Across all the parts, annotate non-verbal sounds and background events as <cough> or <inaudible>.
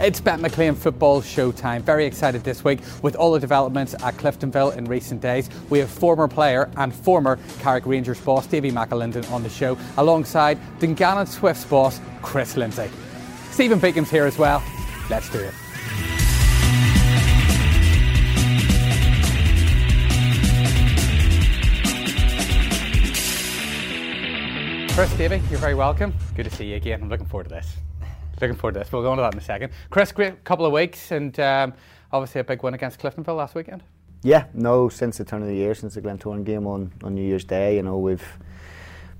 It's Bet McLean Football Showtime. Very excited this week with all the developments at Cliftonville in recent days. We have former player and former Carrick Rangers boss Davy McAlinden on the show, alongside Dungannon Swifts boss Kris Lindsay. Stephen Beacom's here as well. Let's do it. Kris, Davy, you're very welcome. Good to see you again. I'm looking forward to this. Looking forward to this. We'll go into that in a second. Kris, great couple of weeks and um, obviously a big win against Cliftonville last weekend. Yeah, no, since the turn of the year, since the Glentoran game on, on New Year's Day, you know, we've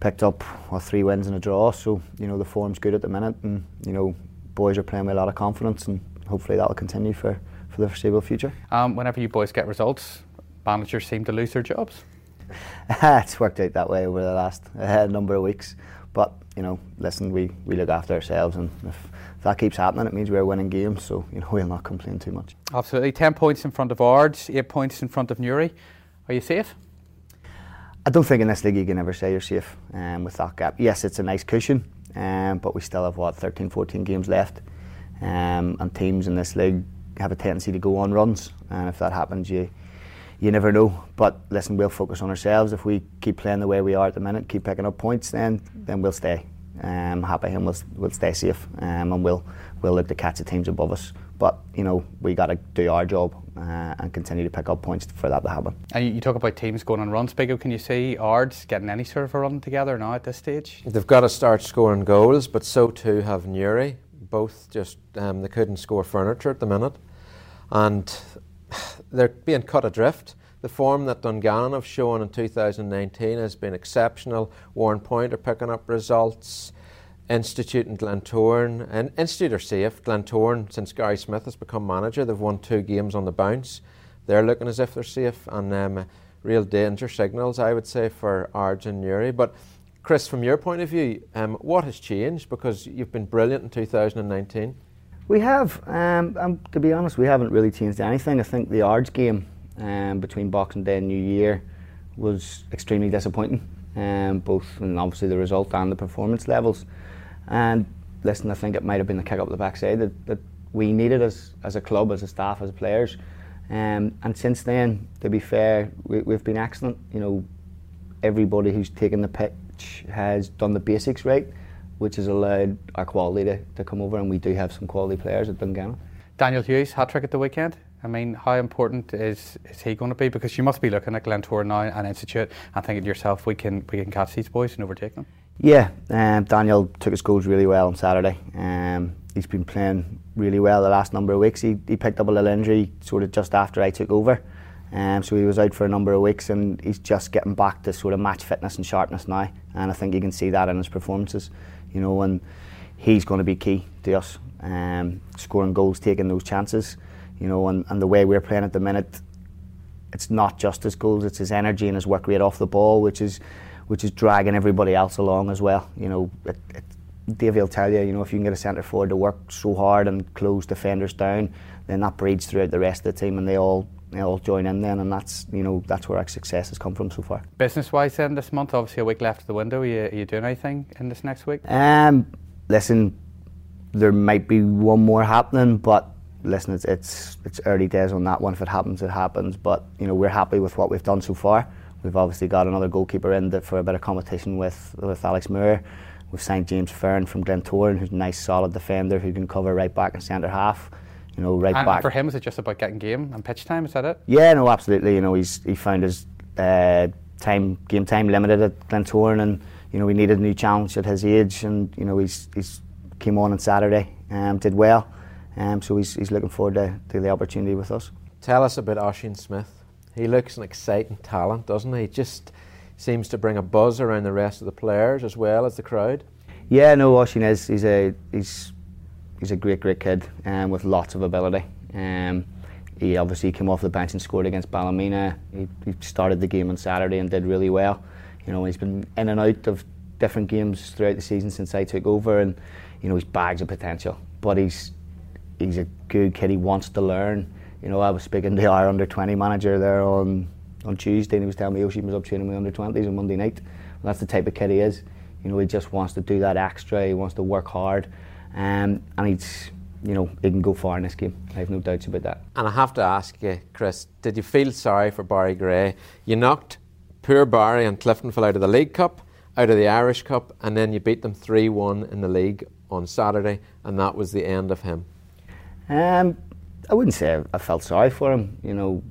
picked up well, three wins and a draw. So, you know, the form's good at the minute and, you know, boys are playing with a lot of confidence and hopefully that'll continue for, for the foreseeable future. Um, whenever you boys get results, managers seem to lose their jobs. <laughs> it's worked out that way over the last uh, number of weeks. But you know, listen, we, we look after ourselves, and if, if, that keeps happening, it means we're winning games. So you know, <laughs> we'll not complain too much. Absolutely, ten points in front of Ards, eight points in front of Newry. Are you safe? I don't think in this league you can ever say you're safe um, with that gap. Yes, it's a nice cushion, um, but we still have what 13, 14 games left, um, and teams in this league have a tendency to go on runs, and if that happens, you you never know. But listen, we'll focus on ourselves. If we keep playing the way we are at the minute, keep picking up points, then then we'll stay um, happy and we'll, we'll stay safe um, and we'll we'll look to catch the teams above us. But you know we got to do our job uh, and continue to pick up points for that to happen. And you talk about teams going on runs, Bigo. Can you see Ards getting any sort of a run together now at this stage? They've got to start scoring goals, but so too have Newry. Both just um, they couldn't score furniture at the minute, and <sighs> they're being cut adrift. The form that Dungannon have shown in 2019 has been exceptional. Warrenpoint are picking up results. Institute and Glentoran. And Institute are safe. Glentoran, since Gary Smyth has become manager, they've won two games on the bounce. They're looking as if they're safe. And um, real danger signals, I would say, for Ards and Newry. But Kris, from your point of view, um, what has changed? Because you've been brilliant in 2019. We have, um, um, to be honest, we haven't really changed anything. I think the Ards game um, between Boxing Day and New Year was extremely disappointing, um, both in obviously the result and the performance levels. And listen, I think it might have been the kick up the backside that, that we needed as, as a club, as a staff, as players. Um, and since then, to be fair, we, we've been excellent. You know, everybody who's taken the pitch has done the basics right which has allowed our quality to, to come over, and we do have some quality players at Dungannon. Daniel Hughes, hat trick at the weekend. I mean, how important is, is he going to be? Because you must be looking at Glentoran now and Institute and thinking to yourself, we can we can catch these boys and overtake them. Yeah, um, Daniel took his goals really well on Saturday. Um, he's been playing really well the last number of weeks. He, he picked up a little injury sort of just after I took over. Um, so he was out for a number of weeks and he's just getting back to sort of match fitness and sharpness now. And I think you can see that in his performances you know, and he's going to be key to us, um, scoring goals, taking those chances, you know, and, and the way we're playing at the minute, it's not just his goals, it's his energy and his work rate off the ball, which is which is dragging everybody else along as well. You know, it, it, Dave will tell you, you know, if you can get a centre forward to work so hard and close defenders down, then that breeds throughout the rest of the team, and they all they all join in then, and that's you know that's where our success has come from so far. Business wise, then this month, obviously a week left of the window. Are you, are you doing anything in this next week? Um, listen, there might be one more happening, but listen, it's, it's it's early days on that one. If it happens, it happens. But you know we're happy with what we've done so far. We've obviously got another goalkeeper in for a bit of competition with with Alex Moore. We've signed James Ferrin from Glentoran, who's a nice, solid defender who can cover right back and centre half you know, right and back. for him, is it just about getting game and pitch time? Is that it? Yeah, no, absolutely. You know, he's he found his uh, time game time limited at Glentoran, and you know we needed a new challenge at his age, and you know he's he's came on on Saturday, and did well, um, so he's he's looking forward to, to the opportunity with us. Tell us about Oisin Smith. He looks an exciting talent, doesn't he? Just seems to bring a buzz around the rest of the players as well as the crowd. Yeah, no, Oisin is. He's a he's he's a great, great kid um, with lots of ability. Um, he obviously came off the bench and scored against Ballymena. He, he, started the game on Saturday and did really well. You know, he's been in and out of different games throughout the season since I took over, and you know, he's bags of potential. But he's he's a good kid. He wants to learn. You know, I was speaking to our under 20 manager there on on Tuesday, and he was telling me, "Oh, she was up training with under 20s on Monday night." Well, that's the type of kid he is. You know, he just wants to do that extra. He wants to work hard. Um, and he's you know, he can go far in this game. I have no doubts about that. And I have to ask you, Kris, did you feel sorry for Barry Gray? You knocked poor Barry and Cliftonville out of the League Cup, out of the Irish Cup, and then you beat them 3 1 in the league on Saturday, and that was the end of him. Um, I wouldn't say I felt sorry for him. You know,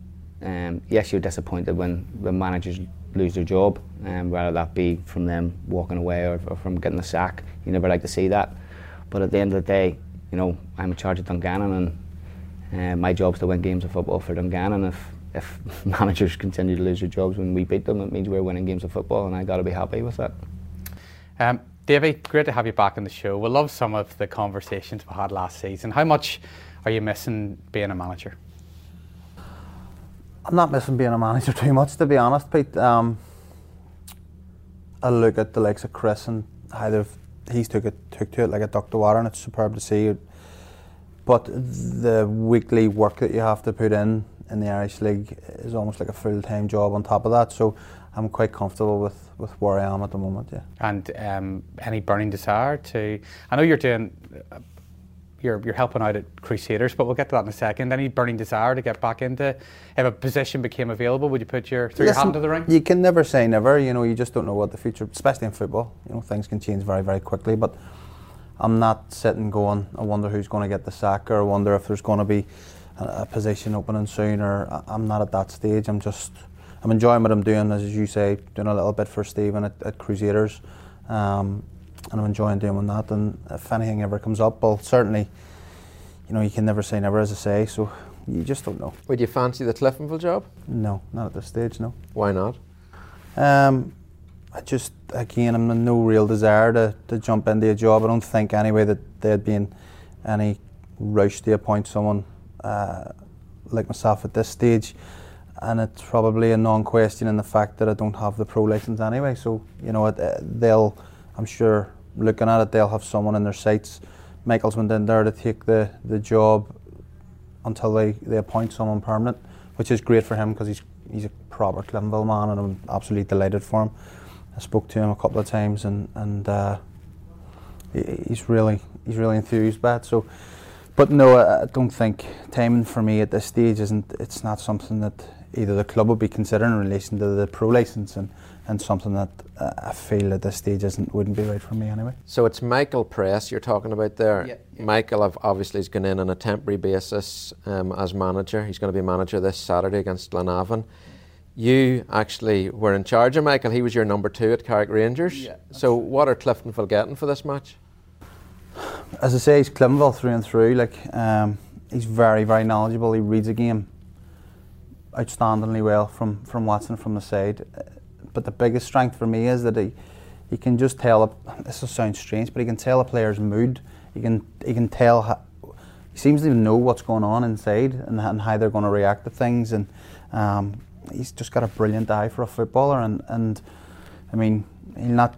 um, yes, you're disappointed when, when managers lose their job, um, whether that be from them walking away or, or from getting the sack. You never like to see that. But at the end of the day, you know, I'm in charge of Dungannon and uh, my job's to win games of football for Dungannon. If if <laughs> managers continue to lose their jobs when we beat them, it means we're winning games of football, and I got to be happy with that. Um, Davy, great to have you back on the show. We love some of the conversations we had last season. How much are you missing being a manager? I'm not missing being a manager <laughs> too much, to be honest, Pete. Um, I look at the likes of Kris and how they've he's took it took to it like a duck to water, and it's superb to see. But the weekly work that you have to put in in the Irish League is almost like a full time job on top of that. So I'm quite comfortable with, with where I am at the moment. Yeah. And um, any burning desire to? I know you're doing. You're, you're helping out at Crusaders, but we'll get to that in a second. Any burning desire to get back into? If a position became available, would you put your throw Listen, your hand to the ring? You can never say never. You know, you just don't know what the future, especially in football. You know, things can change very very quickly. But I'm not sitting going. I wonder who's going to get the sack, or I wonder if there's going to be a, a position opening soon. Or I'm not at that stage. I'm just I'm enjoying what I'm doing, as you say, doing a little bit for Stephen at, at Crusaders. Um, and I'm enjoying doing that. And if anything ever comes up, well, certainly, you know, you can never say never, as I say. So you just don't know. Would you fancy the Cliftonville job? No, not at this stage. No. Why not? Um, I just again, I'm in no real desire to, to jump into a job. I don't think anyway that there'd be in any rush to appoint someone uh, like myself at this stage. And it's probably a non-question in the fact that I don't have the pro license anyway. So you know, it, uh, they'll, I'm sure, looking at it, they'll have someone in their sights. Michael's went in there to take the, the job until they, they appoint someone permanent, which is great for him because he's he's a proper Cliftonville man, and I'm absolutely delighted for him. I spoke to him a couple of times, and and uh, he's really he's really enthused by it. So, but no, I don't think timing for me at this stage isn't. It's not something that either the club would be considering in relation to the pro license and and something that uh, I feel at this stage isn't wouldn't be right for me anyway. So it's Michael Press you're talking about there. Yeah, yeah. Michael obviously is going in on a temporary basis um, as manager. He's going to be manager this Saturday against Glenavon. You actually were in charge of Michael. He was your number two at Carrick Rangers. Yeah, so what are Cliftonville getting for this match? As I say, he's Cliftonville through and through. Like um, he's very, very knowledgeable. He reads a game outstandingly well from from Watson from the side but the biggest strength for me is that he, he can just tell. A, this will sound strange, but he can tell a player's mood. He can he can tell. How, he seems to know what's going on inside and, and how they're going to react to things. And um, he's just got a brilliant eye for a footballer. And, and I mean, he'll not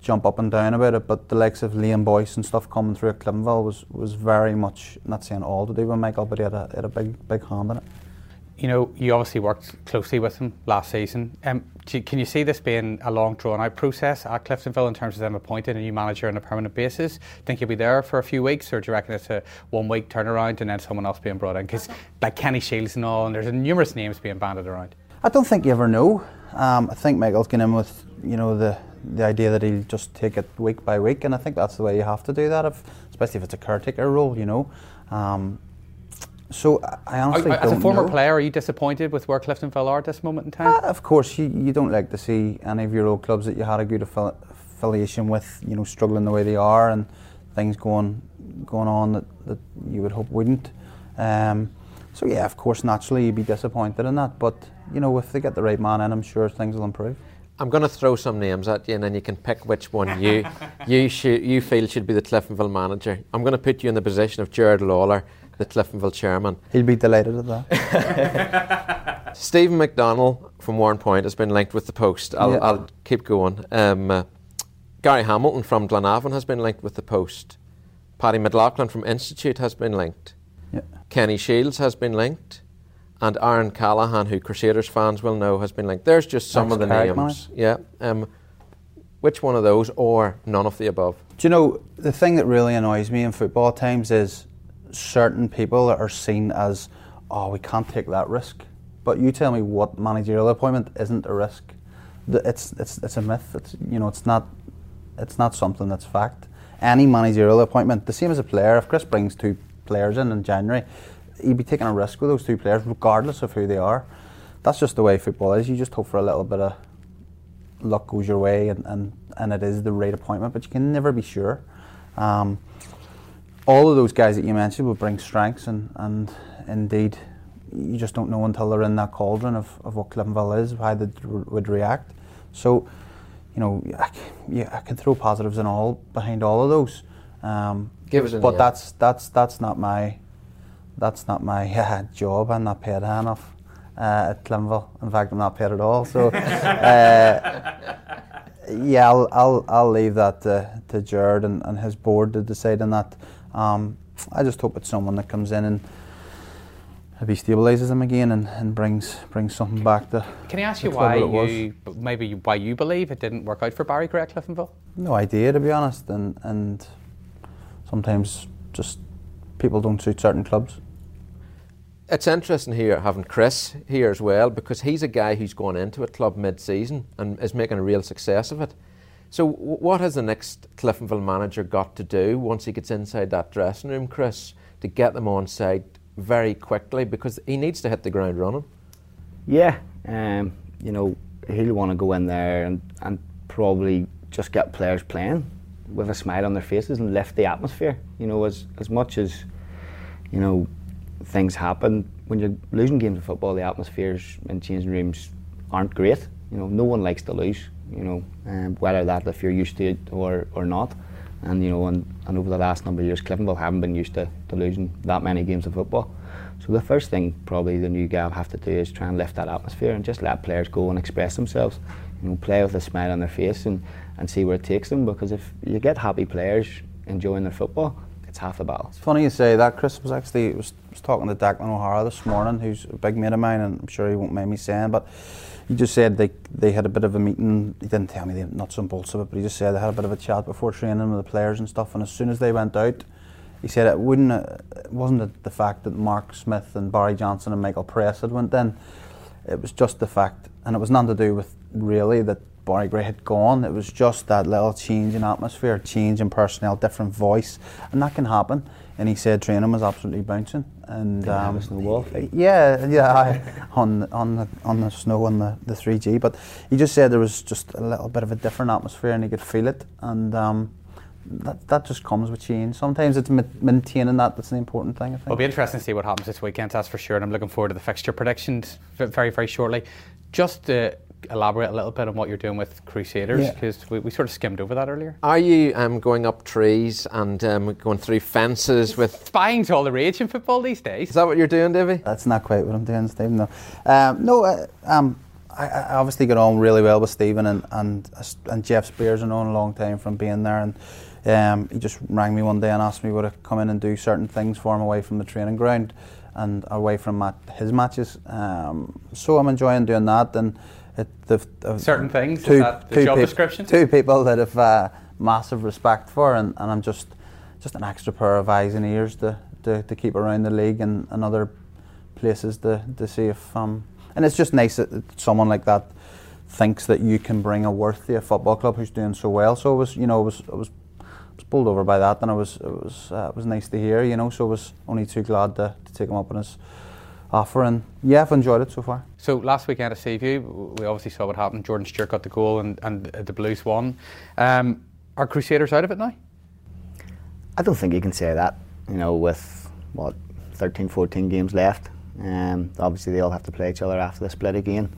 jump up and down about it, but the likes of Liam Boyce and stuff coming through at Cliftonville was, was very much, not saying all to do with Michael, but he had a, had a big, big hand in it you know, you obviously worked closely with him last season. Um, you, can you see this being a long, drawn-out process at Cliftonville in terms of them appointing a new manager on a permanent basis? Think you'll be there for a few weeks, or do you reckon it's a one-week turnaround and then someone else being brought in? Because like Kenny Shiels and all, and there's numerous names being banded around. I don't think you ever know. Um, I think Michael's going in with you know the the idea that he'll just take it week by week, and I think that's the way you have to do that, if, especially if it's a caretaker role, you know. Um, so I honestly are, As a former know. player, are you disappointed with where Cliftonville are at this moment in time? Uh, of course, you, you don't like to see any of your old clubs that you had a good affiliation with, you know, struggling the way they are and things going going on that, that you would hope wouldn't. Um, so yeah, of course, naturally you'd be disappointed in that. But you know, if they get the right man in, I'm sure things will improve. I'm going to throw some names at you, and then you can pick which one you <laughs> you should, you feel should be the Cliftonville manager. I'm going to put you in the position of Gerard Lawlor the Cliftonville chairman. He'll be delighted at that. <laughs> Stephen McDonnell from Warrenpoint has been linked with the post. I'll, yeah. I'll keep going. Um, uh, Gary Hamilton from Glenavon has been linked with the post. Paddy McLaughlin from Institute has been linked. Yeah. Kenny Shiels has been linked. And Aaron Callaghan, who Crusaders fans will know, has been linked. There's just some of the names. Yeah. Um, Which one of those, or none of the above? Do you know the thing that really annoys me in football times is certain people are seen as, oh, we can't take that risk. But you tell me what managerial appointment isn't a risk. It's it's it's a myth. It's you know it's not it's not something that's fact. Any managerial appointment, the same as a player. If Kris brings two players in in January, he'd be taking a risk with those two players, regardless of who they are. That's just the way football is. You just hope for a little bit of luck goes your way, and, and, and it is the right appointment, but you can never be sure. Um, all of those guys that you mentioned will bring strengths, and, and indeed, you just don't know until they're in that cauldron of, of what Cliftonville is, how they would react. So, you know, I, yeah, I can throw positives and all behind all of those. Um, Give us but that's that's that's not my that's not my <laughs> uh, job. I'm not paid enough uh, at Cliftonville. In fact, I'm not paid at all. So, <laughs> uh, yeah, I'll, I'll, I'll leave that to, to Gerard and, and his board to decide on that. Um, I just hope it's someone that comes in and maybe stabilises them again and, and brings brings something back to. Can I ask you why you maybe why you believe it didn't work out for Barry Gray at Cliftonville? No idea, to be honest, and and sometimes just people don't suit certain clubs it's interesting here having Kris here as well because he's a guy who's gone into a club mid-season and is making a real success of it. So, what has the next Cliftonville manager got to do once he gets inside that dressing room, Kris, to get them on side very quickly because he needs to hit the ground running? Yeah, um, you know he'll want to go in there and, and probably just get players playing with a smile on their faces and lift the atmosphere. You know, as as much as you know things happen. When you're losing games of football, the atmospheres in changing rooms aren't great. You know, no one likes to lose. You know, um, whether that if you're used to it or, or not. And you know, and, and over the last number of years, Cliftonville haven't been used to, to losing that many games of football. So the first thing probably the new guy will have to do is try and lift that atmosphere and just let players go and express themselves. You know, play with a smile on their face and, and see where it takes them. Because if you get happy players enjoying their football, it's half the battle. It's funny you say that. Kris was actually was, was talking to Declan O'Hara this morning, who's a big mate of mine, and I'm sure he won't mind me saying, but he just said they they had a bit of a meeting. He didn't tell me the nuts and bolts of it, but he just said they had a bit of a chat before training with the players and stuff. And as soon as they went out, he said it wouldn't. It wasn't the fact that Mark Smith and Barry Johnson and Michael Press had went in. It was just the fact, and it was nothing to do with really that Barry Gray had gone. It was just that little change in atmosphere, change in personnel, different voice, and that can happen. And he said training was absolutely bouncing. And um, Yeah, yeah, I, on on the on the snow on the the 3G. But he just said there was just a little bit of a different atmosphere, and he could feel it. And um, that, that just comes with change. Sometimes it's maintaining that that's the important thing. I think. It'll be interesting to see what happens this weekend, that's for sure. And I'm looking forward to the fixture predictions very, very shortly. Just uh, elaborate a little bit on what you're doing with Crusaders because yeah. we, we, sort of skimmed over that earlier. Are you um, going up trees and um, going through fences with spying's all the rage in football these days? Is that what you're doing, Davy? That's not quite what I'm doing, Stephen. No, um, no. Uh, um, I, I, obviously got on really well with Stephen and and and Jeff Spiers. I known a long time from being there and. Um, he just rang me one day and asked me would I come in and do certain things for him away from the training ground and away from mat- his matches. Um, so I'm enjoying doing that and it, the, uh, certain things. Two, two job description? Two people that have uh, massive respect for, and, and I'm just just an extra pair of eyes and ears to, to, to keep around the league and, and other places to, to see if um, and it's just nice that someone like that thinks that you can bring a worth to a football club who's doing so well. So it was you know it was it was was bowled over by that, and it was it was uh, it was nice to hear, you know. So I was only too glad to, to take him up on his offer. And yeah, I've enjoyed it so far. So last weekend at Seaview, we obviously saw what happened. Jordan Stewart got the goal and, and the Blues won. Um, are Crusaders out of it now? I don't think you can say that. You know, with what 13, 14 games left, um, obviously they all have to play each other after the split again.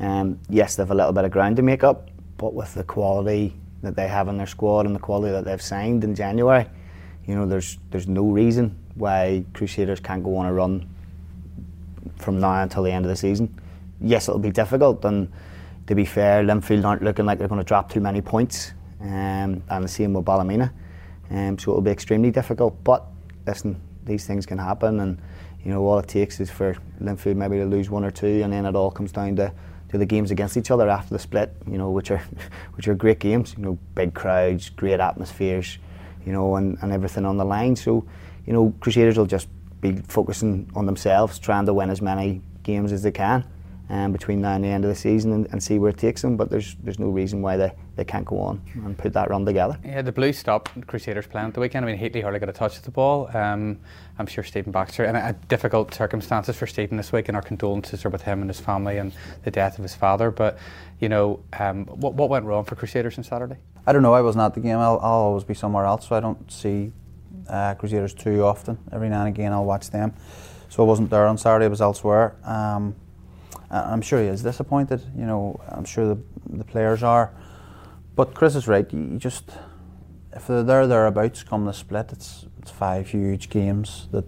Um, yes, they have a little bit of ground to make up, but with the quality that they have in their squad and the quality that they've signed in January, you know, there's there's no reason why Crusaders can't go on a run from now until the end of the season. Yes, it'll be difficult, and to be fair, Linfield aren't looking like they're going to drop too many points, um, and the same with Ballymena. Um, so it'll be extremely difficult. But listen, these things can happen, and you know all it takes is for Linfield maybe to lose one or two, and then it all comes down to, to the games against each other after the split, you know, which are <laughs> which are great games. You know, big crowds, great atmospheres, you know, and, and everything on the line. So, you know, Crusaders will just be focusing on themselves, trying to win as many games as they can um, between now and the end of the season and, and, see where it takes them. But there's there's no reason why they, they can't go on and put that run together. Yeah, the Blues stopped Crusaders playing at the weekend. I mean, Heatley hardly got a touch of the ball. Um, I'm sure Stephen Baxter, and uh, difficult circumstances for Stephen this week, and our condolences are with him and his family and the death of his father. But you know, um, what what went wrong for Crusaders on Saturday? I don't know. I wasn't at the game. I'll, I'll always be somewhere else, so I don't see uh, Crusaders too often. Every now and again, I'll watch them. So I wasn't there on Saturday. I was elsewhere. Um, I'm sure he is disappointed. You know, I'm sure the, the players are. But Kris is right. You just if they're there thereabouts come the split, it's it's five huge games that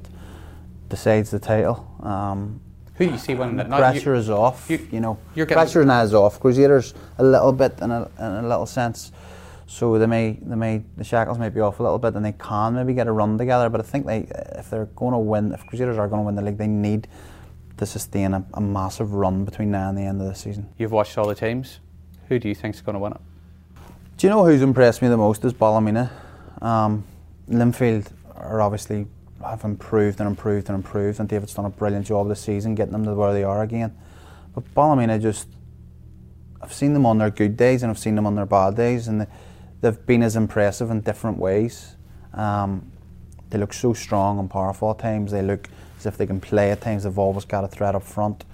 decides the title. Um, Who do you see winning that? Pressure is off. You, you know, pressure now is off. Crusaders a little bit in a, in a little sense. So they may, they may, the shackles may be off a little bit, and they can maybe get a run together. But I think they, if they're going to win, if Crusaders are going to win the league, they need to sustain a, a, massive run between now and the end of the season. You've watched all the teams. Who do you think is going to win it? Do you know who's impressed me the most is Ballymena. Um, Linfield are obviously have improved and improved and improved, and David's done a brilliant job this season getting them to where they are again. But Ballymena just, I've seen them on their good days and I've seen them on their bad days, and they've been as impressive in different ways. Um, they look so strong and powerful at times. They look as if they can play at times. They've always got a threat up front.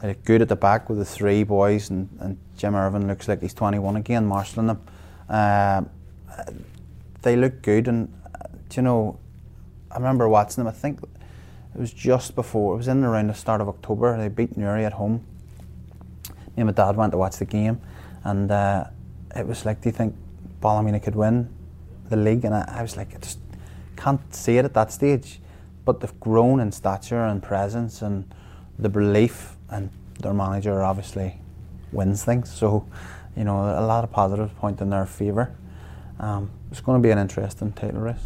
They look good at the back with the three boys, and, and Jim Ervin looks like he's 21 again, marshalling them. Uh, they look good, and uh, you know, I remember watching them. I think it was just before, it was in around the start of October. They beat Newry at home. Me and my dad went to watch the game, and uh, it was like, do you think Ballymena could win the league? And I, I was like, I just can't see it at that stage but they've grown in stature and presence and the belief and their manager obviously wins things. So, you know, a lot of positives point in their favour. Um, it's going to be an interesting title race.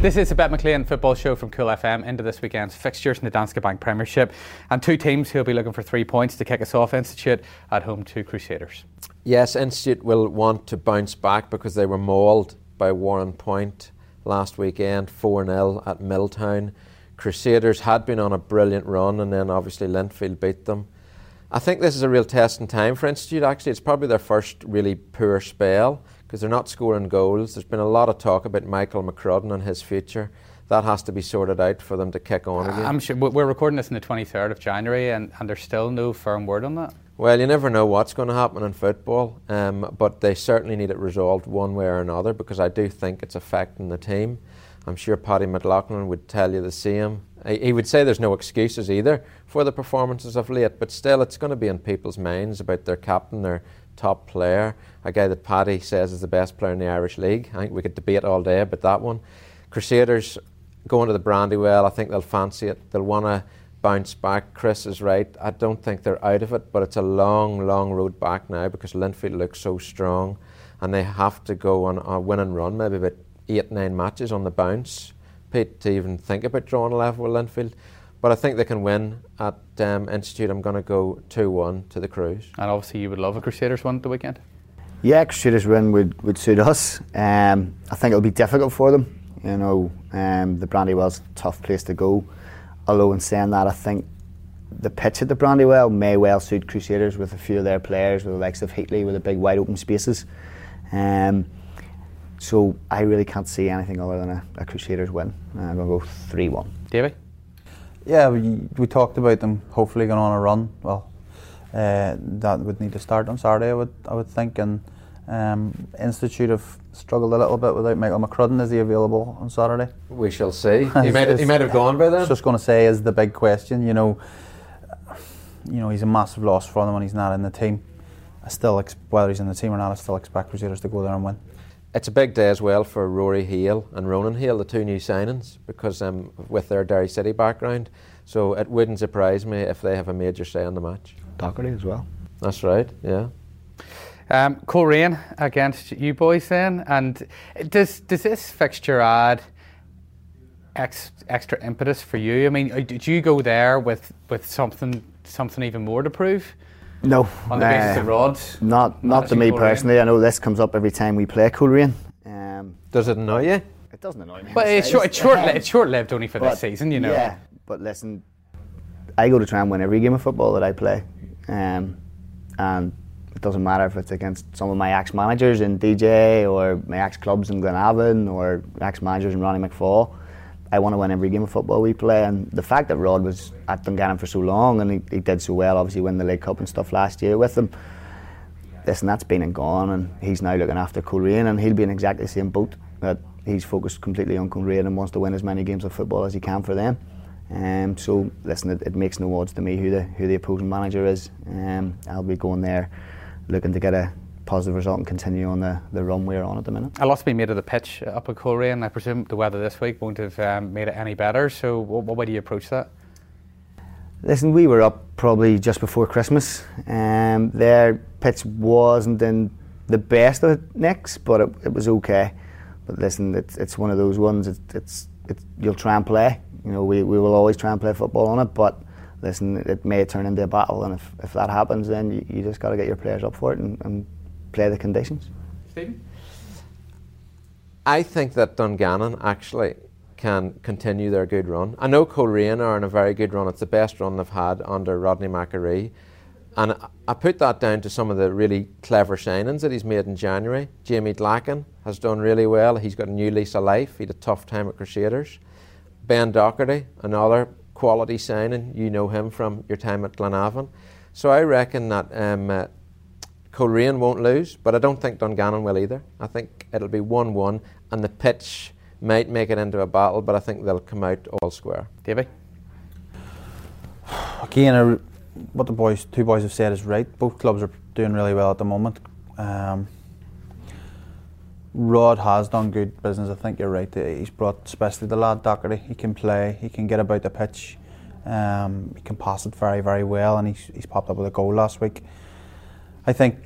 This is a Bet McLean football show from Cool FM into this weekend's fixtures in the Danske Bank Premiership and two teams who will be looking for three points to kick us off Institute at home to Crusaders. Yes, Institute will want to bounce back because they were mauled by Warrenpoint last weekend, 4 0 at Milltown. Crusaders had been on a brilliant run, and then obviously Linfield beat them. I think this is a real test in time for Institute. Actually, it's probably their first really poor spell because they're not scoring goals. There's been a lot of talk about Michael McCrudden and his future. That has to be sorted out for them to kick on again. I'm sure we're recording this on the 23rd of January, and, and there's still no firm word on that. Well, you never know what's going to happen in football, um, but they certainly need it resolved one way or another because I do think it's affecting the team. I'm sure Paddy McLaughlin would tell you the same. He would say there's no excuses either for the performances of late, but still it's going to be in people's minds about their captain, their top player, a guy that Paddy says is the best player in the Irish League. I think we could debate all day about that one. Crusaders going to the Brandywell, I think they'll fancy it. They'll want to bounce back. Kris is right. I don't think they're out of it, but it's a long, long road back now because Linfield looks so strong and they have to go on a win and run, maybe about eight, nine matches on the bounce, Pete, to even think about drawing a level with Linfield. But I think they can win at um, Institute. I'm going to go 2 1 to the Crues. And obviously, you would love a Crusaders win at the weekend? Yeah, Crusaders win would, would suit us. Um, I think it'll be difficult for them. You know, um, the Brandywell's a tough place to go although in saying that, I think the pitch at the Brandywell may well suit Crusaders with a few of their players, with the likes of Heatley, with the big wide open spaces. Um, so I really can't see anything other than a, a Crusaders win. I'm going to go 3 1. Davey? Yeah, we, we talked about them hopefully going on a run. Well, uh, that would need to start on Saturday, I would, I would think. And um, Institute have struggled a little bit without Michael McCrudden. Is he available on Saturday? We shall see. He might, he might have gone by then. I was just going to say is the big question. You know, you know he's a massive loss for them when he's not in the team. I still, ex- whether he's in the team or not, I still expect Crusaders to go there and win. It's a big day as well for Rory Hale and Ronan Hale, the two new signings, because um, with their Derry City background. So it wouldn't surprise me if they have a major say in the match. Docherty as well. That's right, yeah. Um, Coleraine against you boys then, and does does this fixture add ex, extra impetus for you? I mean, uh, did you go there with, with something something even more to prove? No. On the basis uh, of rods? Not, not to me Coleraine? personally. I know this comes up every time we play Coleraine. Um, Does it annoy you? it doesn't annoy me. But it's short, it's slightest. short, Um, it's short-lived only for this season, you know. Yeah, but listen, I go to try and win every game of football that I play, um, and it doesn't matter if it's against some of my ex-managers in DJ or my ex-clubs in Glenavon or ex-managers in Ronnie McFall. I want to win every game of football we play, and the fact that Rod was at Dungannon for so long and he, he did so well, obviously win the League Cup and stuff last year with them. Listen, that's been and gone, and he's now looking after Coleraine, and he'll be in exactly the same boat. That he's focused completely on Coleraine and wants to win as many games of football as he can for them. Um, so listen, it, it makes no odds to me who the who the opposing manager is. Um, I'll be going there looking to get a positive result and continue on the, the run we're on at the minute. A lot's been made of the pitch up at Coleraine. I presume the weather this week won't have um, made it any better. So, what, what way do you approach that? Listen, we were up probably just before Christmas. Um, their pitch wasn't in the best of nicks, but it, it was okay. But listen, it's, it's one of those ones. It's, it's, it's you'll try and play. You know, we, we will always try and play football on it. But listen, it may turn into a battle, and if, if that happens, then you, you just got to get your players up for it and, and play the conditions. Stephen? I think that Dungannon actually can continue their good run. I know Coleraine are in a very good run. It's the best run they've had under Rodney McAree. And I- I put that down to some of the really clever signings that he's made in January. Jamie Glacken has done really well. He's got a new lease of life. He had a tough time at Crusaders. Ben Doherty, another quality signing. You know him from your time at Glenavon. So I reckon that um, uh, Coleraine won't lose, but I don't think Dungannon will either. I think it'll be 1 1, and the pitch might make it into a battle, but I think they'll come out all square. Davey? again, what the boys, two boys have said is right. Both clubs are doing really well at the moment. Um, Rod has done good business. I think you're right. He's brought, especially the lad Doherty. He can play. He can get about the pitch. Um, he can pass it very, very well, and he's, he's popped up with a goal last week. I think,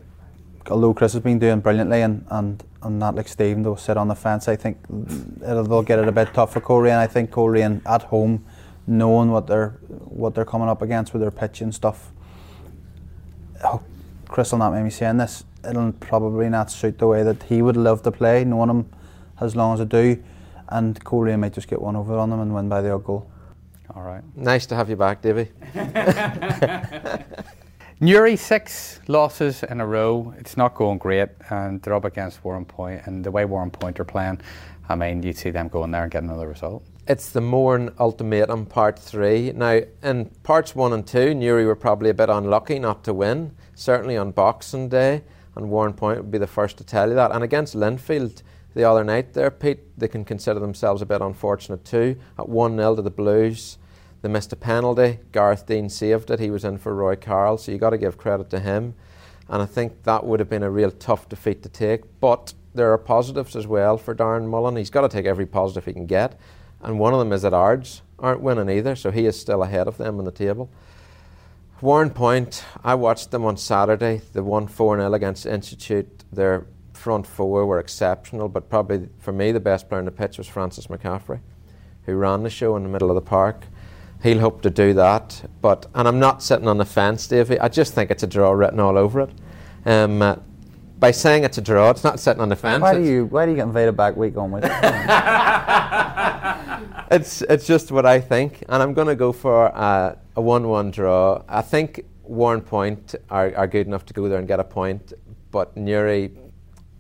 although Kris has been doing brilliantly, and and, and not like Stephen though sit on the fence. I think they'll get it a bit tough for Coleraine. I think Coleraine at home, knowing what they're what they're coming up against with their pitch and stuff. Oh, Kris will not make me saying this. It'll probably not suit the way that he would love to play, knowing him as long as I do. And Coleraine might just get one over on them and win by the odd goal. All right. Nice to have you back, Davy. <laughs> Newry, six losses in a row. It's not going great, and they're up against Warrenpoint, and the way Warrenpoint are playing, I mean, you'd see them going there and getting another result. It's the Mourne Ultimatum Part 3. Now, in Parts 1 and 2, Newry were probably a bit unlucky not to win, certainly on Boxing Day, and Warrenpoint would be the first to tell you that. And against Linfield the other night there, Pete, they can consider themselves a bit unfortunate too. At 1 0 to the Blues, they missed a penalty. Gareth Deane saved it. He was in for Roy Carroll, so you've got to give credit to him. And I think that would have been a real tough defeat to take. But there are positives as well for Darren Mullen. He's got to take every positive he can get. And one of them is that Ards aren't winning either, so he is still ahead of them on the table. Warrenpoint, I watched them on Saturday. They won 4 0 against Institute. Their front four were exceptional, but probably for me, the best player on the pitch was Francis McCaffrey, who ran the show in the middle of the park. He'll hope to do that, but and I'm not sitting on the fence, Davey. I just think it's a draw written all over it. Um, uh, by saying it's a draw, it's not sitting on the fence. Why do you Why do you get invited back week on week? <laughs> it's it's just what I think, and I'm going to go for a, a one-one draw. I think Warrenpoint are, are good enough to go there and get a point, but Newry,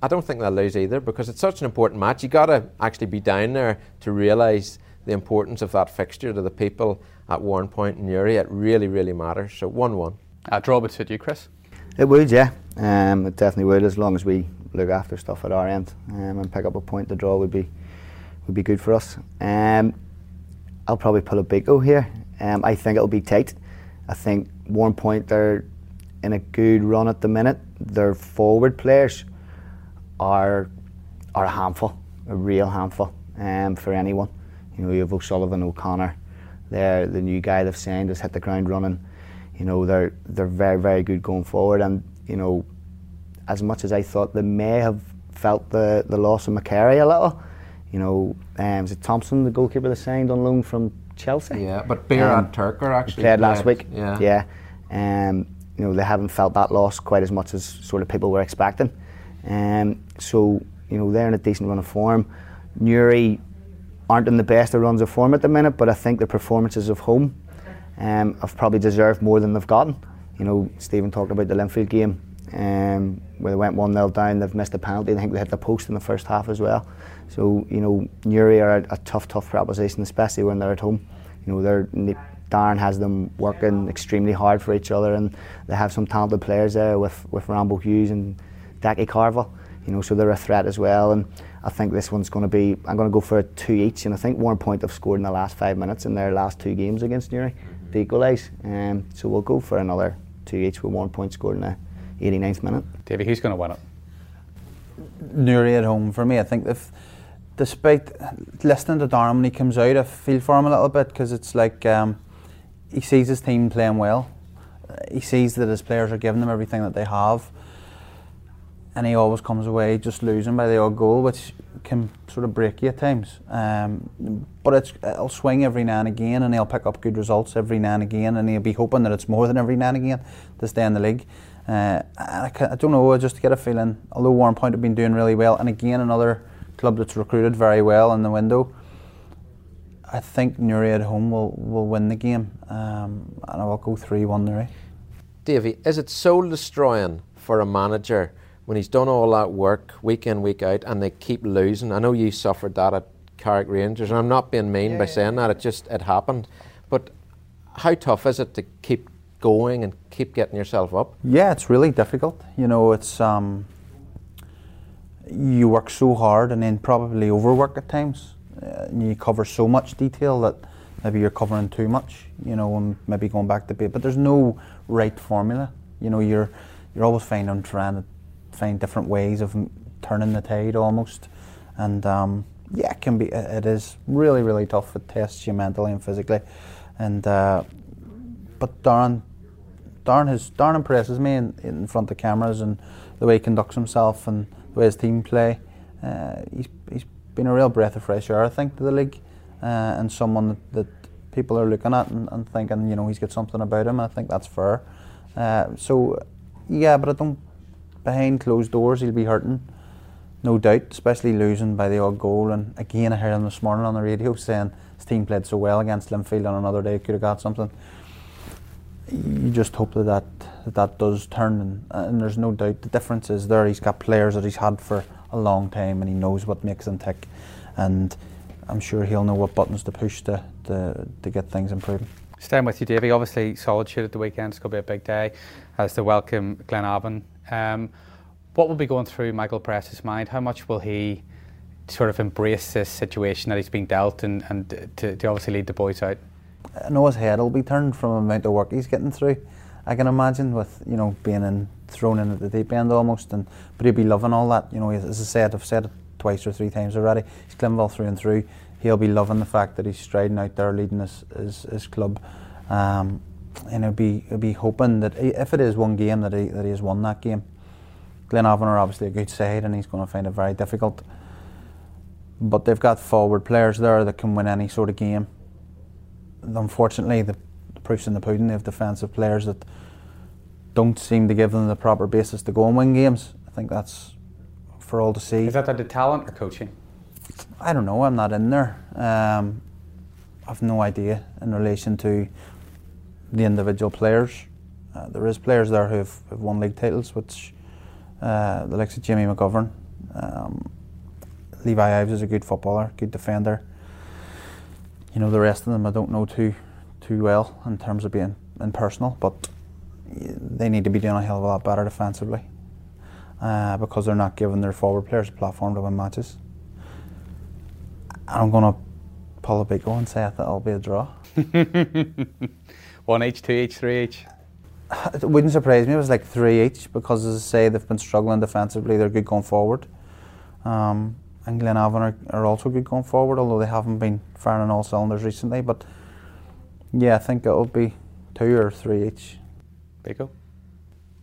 I don't think they'll lose either because it's such an important match. You've got to actually be down there to realise the importance of that fixture to the people at Warrenpoint and Newry. It really, really matters. So one-one. A draw would suit you, Kris. It would, yeah. Um, it definitely would, as long as we look after stuff at our end um, and pick up a point. The draw would be would be good for us. Um, I'll probably pull a big O here. Um, I think it'll be tight. I think one point they're in a good run at the minute. Their forward players are are a handful, a real handful um, for anyone. You know, you have O'Sullivan, O'Connor. They're the new guy they've signed has hit the ground running. You know, they're they're very very good going forward, and you know, as much as I thought they may have felt the, the loss of McCary a little. You know, um, is it Thompson, the goalkeeper that signed on loan from Chelsea? Yeah, but Behrad Turker He played last week. Yeah. yeah. Um, you know they haven't felt that loss quite as much as sort of people were expecting. Um, so you know they're in a decent run of form. Newry aren't in the best of runs of form at the minute, but I think the performances of home um, have probably deserved more than they've gotten. You know, Stephen talked about the Linfield game um, where they went 1 0 down, they've missed a penalty. I think they hit the post in the first half as well. So, you know, Newry are a, a tough, tough proposition, especially when they're at home. You know, they're, Darren has them working extremely hard for each other, and they have some talented players there with, with Rambo Hughes and Decky Carville. You know, so they're a threat as well. And I think this one's going to be. I'm going to go for a two each, and I think Warrenpoint have scored in the last five minutes in their last two games against Newry to equalise. Um, so we'll go for another two each with Warrenpoint scored in the 89th minute. Davey, who's going to win it? Newry at home for me. I think if, despite listening to Darren when he comes out, I feel for him a little bit because it's like um, he sees his team playing well. He sees that his players are giving them everything that they have, and he always comes away just losing by the odd goal, which can sort of break you at times. Um, but it'll swing every now and again, and he'll pick up good results every now and again, and he'll be hoping that it's more than every now and again to stay in the league. Uh, I, I, don't know, I just get a feeling, although Warrenpoint have been doing really well, and again, another club that's recruited very well in the window, I think Newry at home will, will win the game, um, and I will go 3 1 Newry. Davy, is it soul destroying for a manager when he's done all that work week in, week out, and they keep losing? I know you suffered that at Carrick Rangers, and I'm not being mean yeah, by saying that, it just it happened. But how tough is it to keep going and keep getting yourself up? Yeah, it's really difficult. You know, it's um, you work so hard and then probably overwork at times. Uh, and you cover so much detail that maybe you're covering too much. You know, and maybe going back to bit. But there's no right formula. You know, you're you're always finding trying to find different ways of turning the tide almost. And um, yeah, it can be. It is really really tough. It tests you mentally and physically. And uh, but Darren, Darren has Darren impresses me in, in front of cameras and the way he conducts himself and way his team play. Uh, he's he's been a real breath of fresh air, I think, to the league, uh, and someone that, that, people are looking at and, and, thinking, you know, he's got something about him. I think that's fair. Uh, so, yeah, but I don't. Behind closed doors, he'll be hurting, no doubt, especially losing by the odd goal. And again, I heard him this morning on the radio saying his team played so well against Linfield on another day could have got something you just hope that that, that, does turn, and, and, there's no doubt the difference is there. He's got players that he's had for a long time, and he knows what makes them tick, and I'm sure he'll know what buttons to push to to, to get things improving. Staying with you, Davey. Obviously, Solitude at the weekend. It's going to be a big day as they welcome Glenavon. Um, what will be going through Michael Press's mind? How much will he sort of embrace this situation that he's been dealt and, and to, to obviously lead the boys out? I know his head will be turned from the amount of work he's getting through. I can imagine with you know being in thrown in at the deep end almost, and but he'll be loving all that. You know, as I said, I've said it twice or three times already. He's Glenville through and through. He'll be loving the fact that he's striding out there leading his his, his club, um, and he'll be he'll be hoping that if it is one game that he that he has won that game. Glenavon are obviously a good side, and he's going to find it very difficult. But they've got forward players there that can win any sort of game unfortunately, the, the proof's in the pudding. They have defensive players that don't seem to give them the proper basis to go and win games. I think that's for all to see. Is that the talent or coaching? I don't know. I'm not in there. Um, I've no idea in relation to the individual players. Uh, there is players there who have, have won league titles, which uh, the likes of Jimmy McGovern. Um, Levi Ives is a good footballer, good defender you know the rest of them I don't know too too well in terms of being impersonal, but they need to be doing a hell of a lot better defensively uh, because they're not giving their forward players a platform to win matches. I'm going to pull a big one and say that it'll be a draw. <laughs> one each, two each, three each. It wouldn't surprise me. It was like three each because, as I say, they've been struggling defensively. They're good going forward. Um, and Glenavon are, are also good going forward, although they haven't been firing on all cylinders recently. But yeah, I think it'll be two or three each. Pico?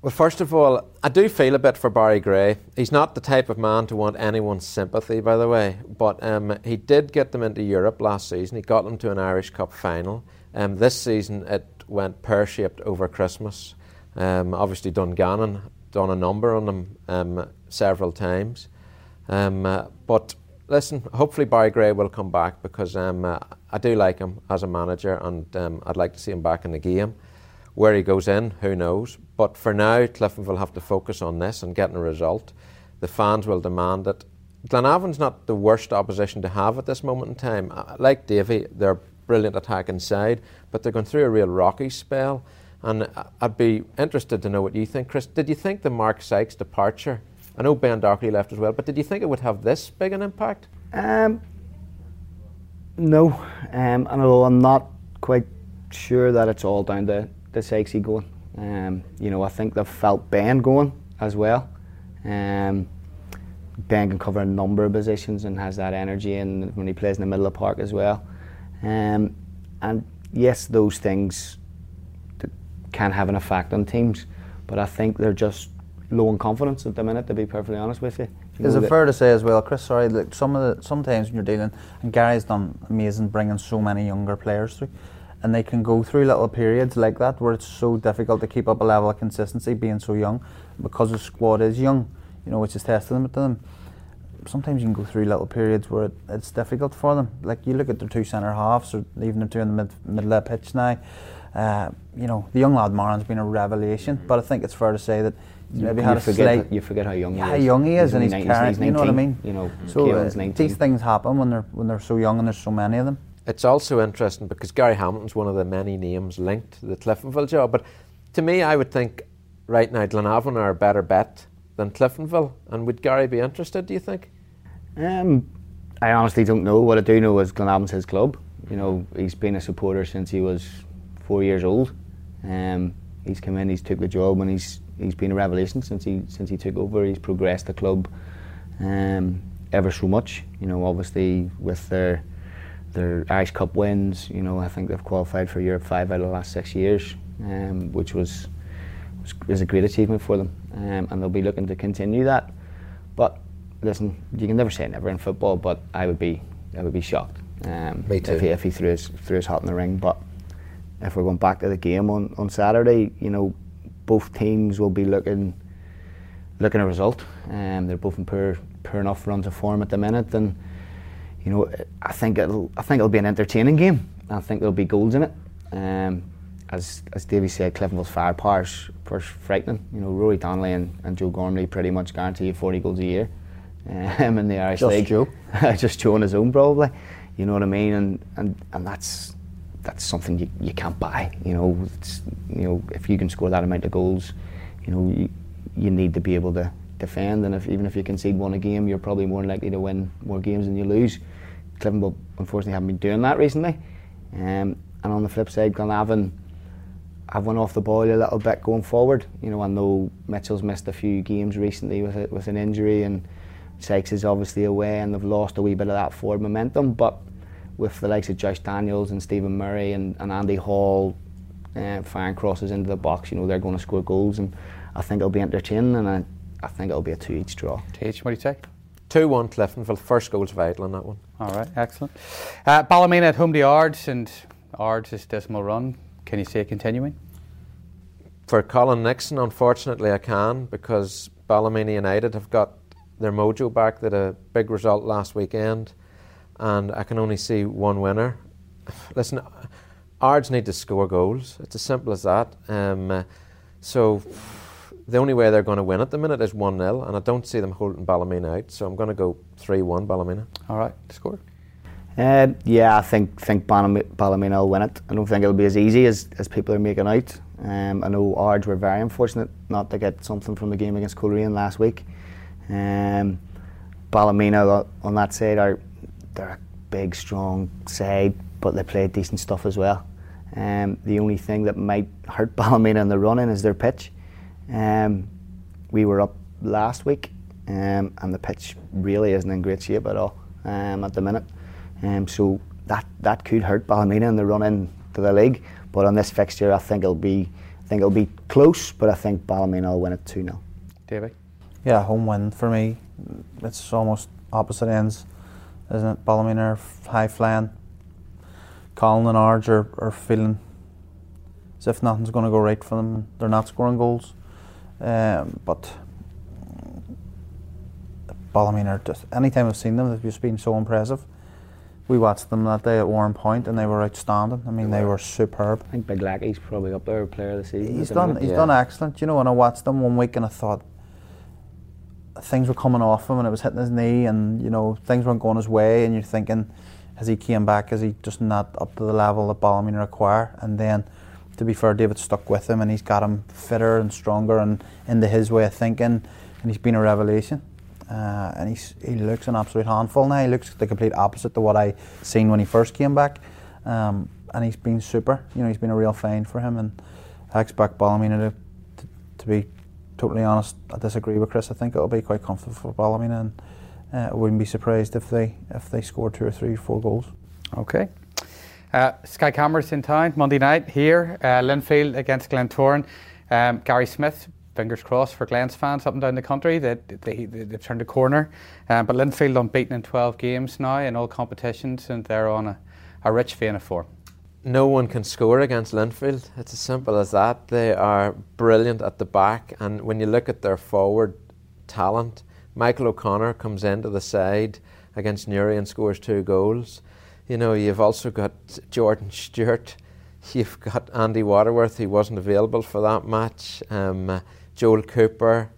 Well, first of all, I do feel a bit for Barry Gray. He's not the type of man to want anyone's sympathy, by the way, but um, he did get them into Europe last season. He got them to an Irish Cup final. Um, this season, it went pear shaped over Christmas. Um, obviously, Dungannon done a number on them um, several times. Um, uh, but listen, hopefully Barry Gray will come back because um, uh, I do like him as a manager and um, I'd like to see him back in the game. Where he goes in, who knows? But for now, Cliftonville have to focus on this and getting a result. The fans will demand it. Glenavon's not the worst opposition to have at this moment in time. Uh, like Davy, they're brilliant attack inside, but they're going through a real rocky spell. And I'd be interested to know what you think, Chris. Did you think the Mark Sykes departure? I know Ben Dockery left as well, but did you think it would have this big an impact? Um, no, um, and although I'm not quite sure that it's all down to the Sykesy going. Um, you know, I think they've felt Ben going as well. Um, ben can cover a number of positions and has that energy and when he plays in the middle of the park as well. Um, and yes, those things can have an effect on teams, but I think they're just low in confidence at the minute. To be perfectly honest with you. you Is it fair to say as well, Kris? Sorry, like some of the sometimes when you're dealing, and Gary's done amazing bringing so many younger players through, and they can go through little periods like that where it's so difficult to keep up a level of consistency being so young, because the squad is young, you know, which is testing to them sometimes you can go through little periods where it, it's difficult for them. Like you look at their two centre halves, or even their two in the mid, middle of the pitch now. Uh, you know, the young lad Marlon's been a revelation, but I think it's fair to say that you maybe had a forget slight, you forget how young yeah, he is. How young he is, he's and he's, he's carrying. You know what I mean? You know, so uh, these things happen when they're when they're so young, and there's so many of them. It's also interesting because Gary Hamilton's one of the many names linked to the Cliftonville job. But to me, I would think right now Glenavon are a better bet than Cliftonville. And would Gary be interested? Do you think? Um, I honestly don't know. What I do know is Glenavon's his club. You know, he's been a supporter since he was four years old. Um, he's come in, he's took the job, and he's he's been a revelation since he since he took over. He's progressed the club um, ever so much. You know, obviously with their their Irish Cup wins. You know, I think they've qualified for Europe five out of the last six years, um, which was, was, was a great achievement for them, um, and they'll be looking to continue that. But listen, you can never say never in football, but I would be I would be shocked um, if he if he threw his threw his hat in the ring. But if we're going back to the game on, on Saturday, you know, both teams will be looking looking a result. Um, they're both in poor poor enough runs of form at the minute, and you know, I think it'll I think it'll be an entertaining game. I think there'll be goals in it. Um, as as Davy said, Cliftonville's firepower is frightening. You know, Rory Donnelly and, and Joe Gormley pretty much guarantee you 40 goals a year um, in the Irish just League. Joe. <laughs> just Joe on his own, probably. You know what I mean? And and, and that's that's something you, you can't buy. You know, you know if you can score that amount of goals, you know you, you need to be able to defend. And if even if you concede one a game, you're probably more likely to win more games than you lose. Clifton, unfortunately, haven't been doing that recently. Um, and on the flip side, Glenavon have went off the ball a little bit going forward. You know, I know Mitchell's missed a few games recently with a, with an injury and Sykes is obviously away and they've lost a wee bit of that forward momentum. But with the likes of Josh Daniels and Stephen Murray and, and Andy Hall uh, firing crosses into the box, you know, they're going to score goals. And I think it'll be entertaining and I, I think it'll be a two each draw. Teach, what do you take? 2 1 Cliftonville. First goal's vital on that one. All right, excellent. Uh, Ballymena at home to Ards and Ards is dismal run. Can you see it continuing? For Colin Nixon, unfortunately, I can because Ballymena United have got their mojo back. They had a big result last weekend, and I can only see one winner. Listen, Ards need to score goals. It's as simple as that. Um, so the only way they're going to win at the minute is 1 0, and I don't see them holding Ballymena out. So I'm going to go 3 1 Ballymena. All right, score. Uh, yeah, I think think Ballymena will win it. I don't think it'll be as easy as, as people are making out. Um, I know Ards were very unfortunate not to get something from the game against Coleraine last week. Um, Ballymena on that side are they're a big, strong side, but they play decent stuff as well. Um, the only thing that might hurt <laughs> Ballymena in the running is their pitch. Um, we were up last week, um, and the pitch really isn't in great shape at all um, at the minute. Um, so that that could hurt Ballymena in the run in to the league. But on this fixture, I think it'll be I think it'll be close, but I think Ballymena will win it two 0 David. Yeah, home win for me. It's almost opposite ends, isn't it? Ballymena are high flying. Colin and Ards are, are feeling as if nothing's going to go right for them. They're not scoring goals. Um, but Ballymena are just anytime I've seen them, they've just been so impressive. We watched them that day at Warrenpoint, and they were outstanding. I mean, they were superb. I think Big Lackey's probably up there, player of the season. He's done. He's yeah. done excellent. You know, when I watched them one week, and I thought things were coming off him, and it was hitting his knee, and you know things weren't going his way, and you're thinking, has he came back? Is he just not up to the level that Ballymena require? And then, to be fair, David stuck with him, and he's got him fitter and stronger, and into his way of thinking, and he's been a revelation. Uh, and he's, he looks an absolute handful now. He looks the complete opposite to what I seen when he first came back. Um, and he's been super. You know, he's been a real find for him. And I expect Ballymena to, to, to be totally honest. I disagree with Kris. I think it'll be quite comfortable for Ballymena, and uh, I wouldn't be surprised if they if they score two or three, four goals. Okay. Uh, Sky Cameras in town Monday night here. Uh, Linfield against Glentoran. Um, Gary Smyth, fingers crossed for Glens fans up and down the country that they, they, they've turned a corner. Um, but Linfield unbeaten in 12 games now in all competitions and they're on a, a rich vein of form. No one can score against Linfield. It's as simple as that. They are brilliant at the back, and when you look at their forward talent, Michael O'Connor comes into the side against Newry and scores two goals. You know, you've also got Jordan Stewart. <laughs> You've got Andy Waterworth, who wasn't available for that match. Um, uh, Joel Cooper.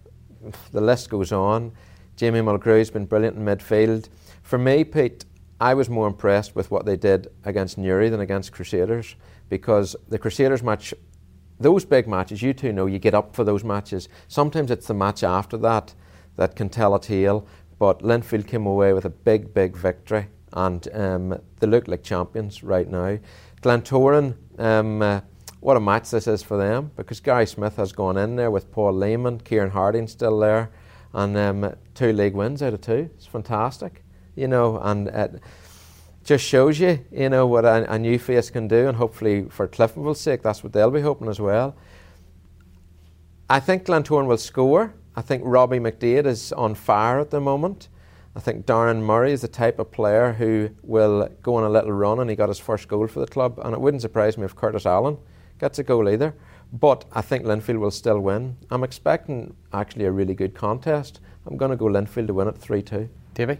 The list goes on. Jamie Mulgrew's been brilliant in midfield. For me, Pete, I was more impressed with what they did against Newry than against Crusaders because the Crusaders match, those big matches, you two know, you get up for those matches. Sometimes it's the match after that that can tell a tale, but Linfield came away with a big, big victory and um, they look like champions right now. Glentoran, um, uh, what a match this is for them because Gary Smyth has gone in there with Paul Leeman, Kieran Harding still there, and um, two league wins out of two. It's fantastic, you know, and it just shows you, you know, what a, a new face can do, and hopefully for Cliftonville's sake, that's what they'll be hoping as well. I think Glentoran will score. I think Robbie McDade is on fire at the moment. I think Darren Murray is the type of player who will go on a little run, and he got his first goal for the club. And it wouldn't surprise me if Curtis Allen gets a goal either. But I think Linfield will still win. I'm expecting actually a really good contest. I'm going to go Linfield to win it 3 2. Davy?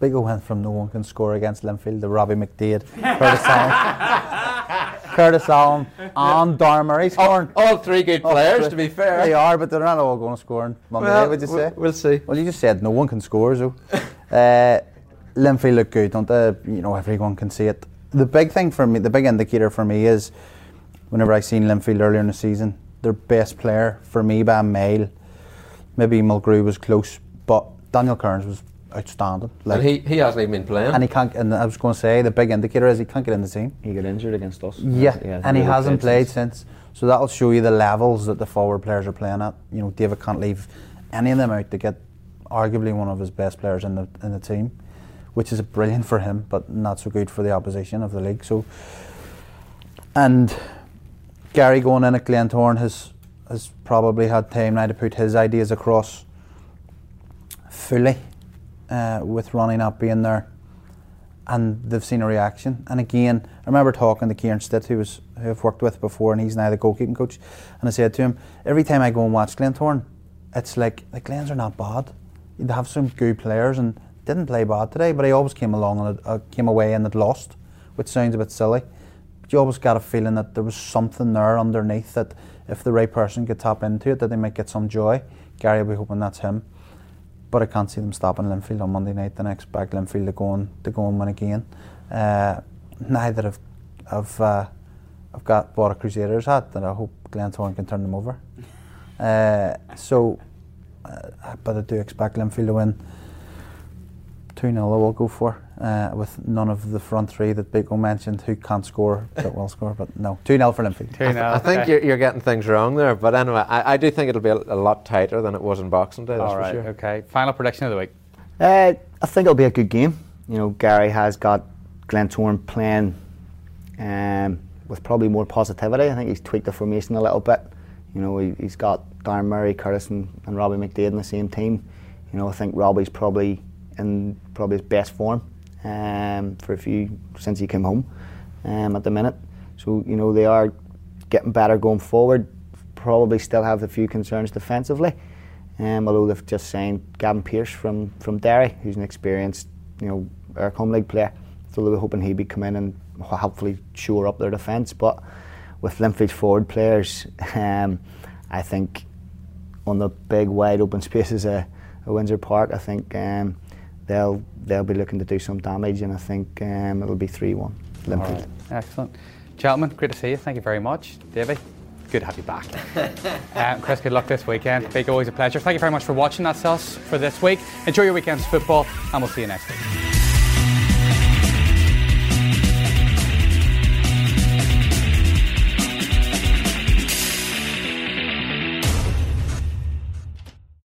Big O went from no one can score against Linfield the Robbie McDade, Curtis Allen, <laughs> Curtis Allen, and Darren Murray scoring. All three good Oh, players, three- to be fair. They are, but they're not all going to score on Monday night, would you we'll- say? We'll see. Well, you just said no one can score, so. Uh, Linfield look good, don't they? You know, everyone can see it. The big thing for me, the big indicator for me is whenever I seen Linfield earlier in the season, their best player for me by a mile, maybe Mulgrew was close, but Daniel Kearns was outstanding. and he, he hasn't even been playing. and he can't. And I was going to say the big indicator is he can't get in the team. He got injured against us. Yeah, and he hasn't played since. since. So that'll show you the levels that the forward players are playing at. You know, David can't leave any of them out to get arguably one of his best players in the in the team, which is brilliant for him, but not so good for the opposition of the league. So, and Gary going in at Glentoran has has probably had time now to put his ideas across fully, uh, with Ronnie not being there and they've seen a reaction. And again, I remember talking to Kieran Stitt, who was who I've worked with before, and he's now the goalkeeping coach. And I said to him, every time I go and watch Glentoran, it's like the Glens are not bad. They have some good players and didn't play bad today, but he always came along and uh, came away and had lost, which sounds a bit silly. But you always got a feeling that there was something there underneath that if the right person could tap into it, that they might get some joy. Gary will be hoping that's him but I can't see them stopping Linfield on Monday night. And I expect Linfield to go and to go and win again. Uh, neither have have uh, I've got bought a Crusaders hat, and I hope Glentoran can turn them over. <laughs> Uh, so, uh, but I do expect Linfield to win. 2 0 I will go for, uh, with none of the front three that Big O mentioned who can't score that will score. But no, 2 0 for Linfield. Two now. I think okay. you're, you're getting things wrong there, but anyway, I, I do think it'll be a, a lot tighter than it was in Boxing Day. That's All right, for sure. okay. Final prediction of the week. Uh, I think it'll be a good game. You know, Gary has got Glentoran playing um, with probably more positivity. I think he's tweaked the formation a little bit. You know, he, he's got Darren Murray, Curtis, and, and Robbie McDade in the same team. You know, I think Robbie's probably in probably his best form um, for a few since he came home um, at the minute. So you know they are getting better going forward. Probably still have a few concerns defensively. Um, although they've just signed Gavin Peers from, from Derry, who's an experienced, you know, Eircom home league player. So they were hoping he'd be come in and hopefully shore up their defence. But with Linfield forward players, <laughs> um, I think on the big wide open <laughs> spaces of, of Windsor Park, I think um, they'll they'll be looking to do some damage, and I think um, it'll be three one. Linfield. Excellent, gentlemen. Great to see you. Thank you very much, David. Good to have you back. um, <laughs> Kris, good luck this weekend. Big, always a pleasure. Thank you very much for watching. That's us for this week. Enjoy your weekend's football, and we'll see you next week.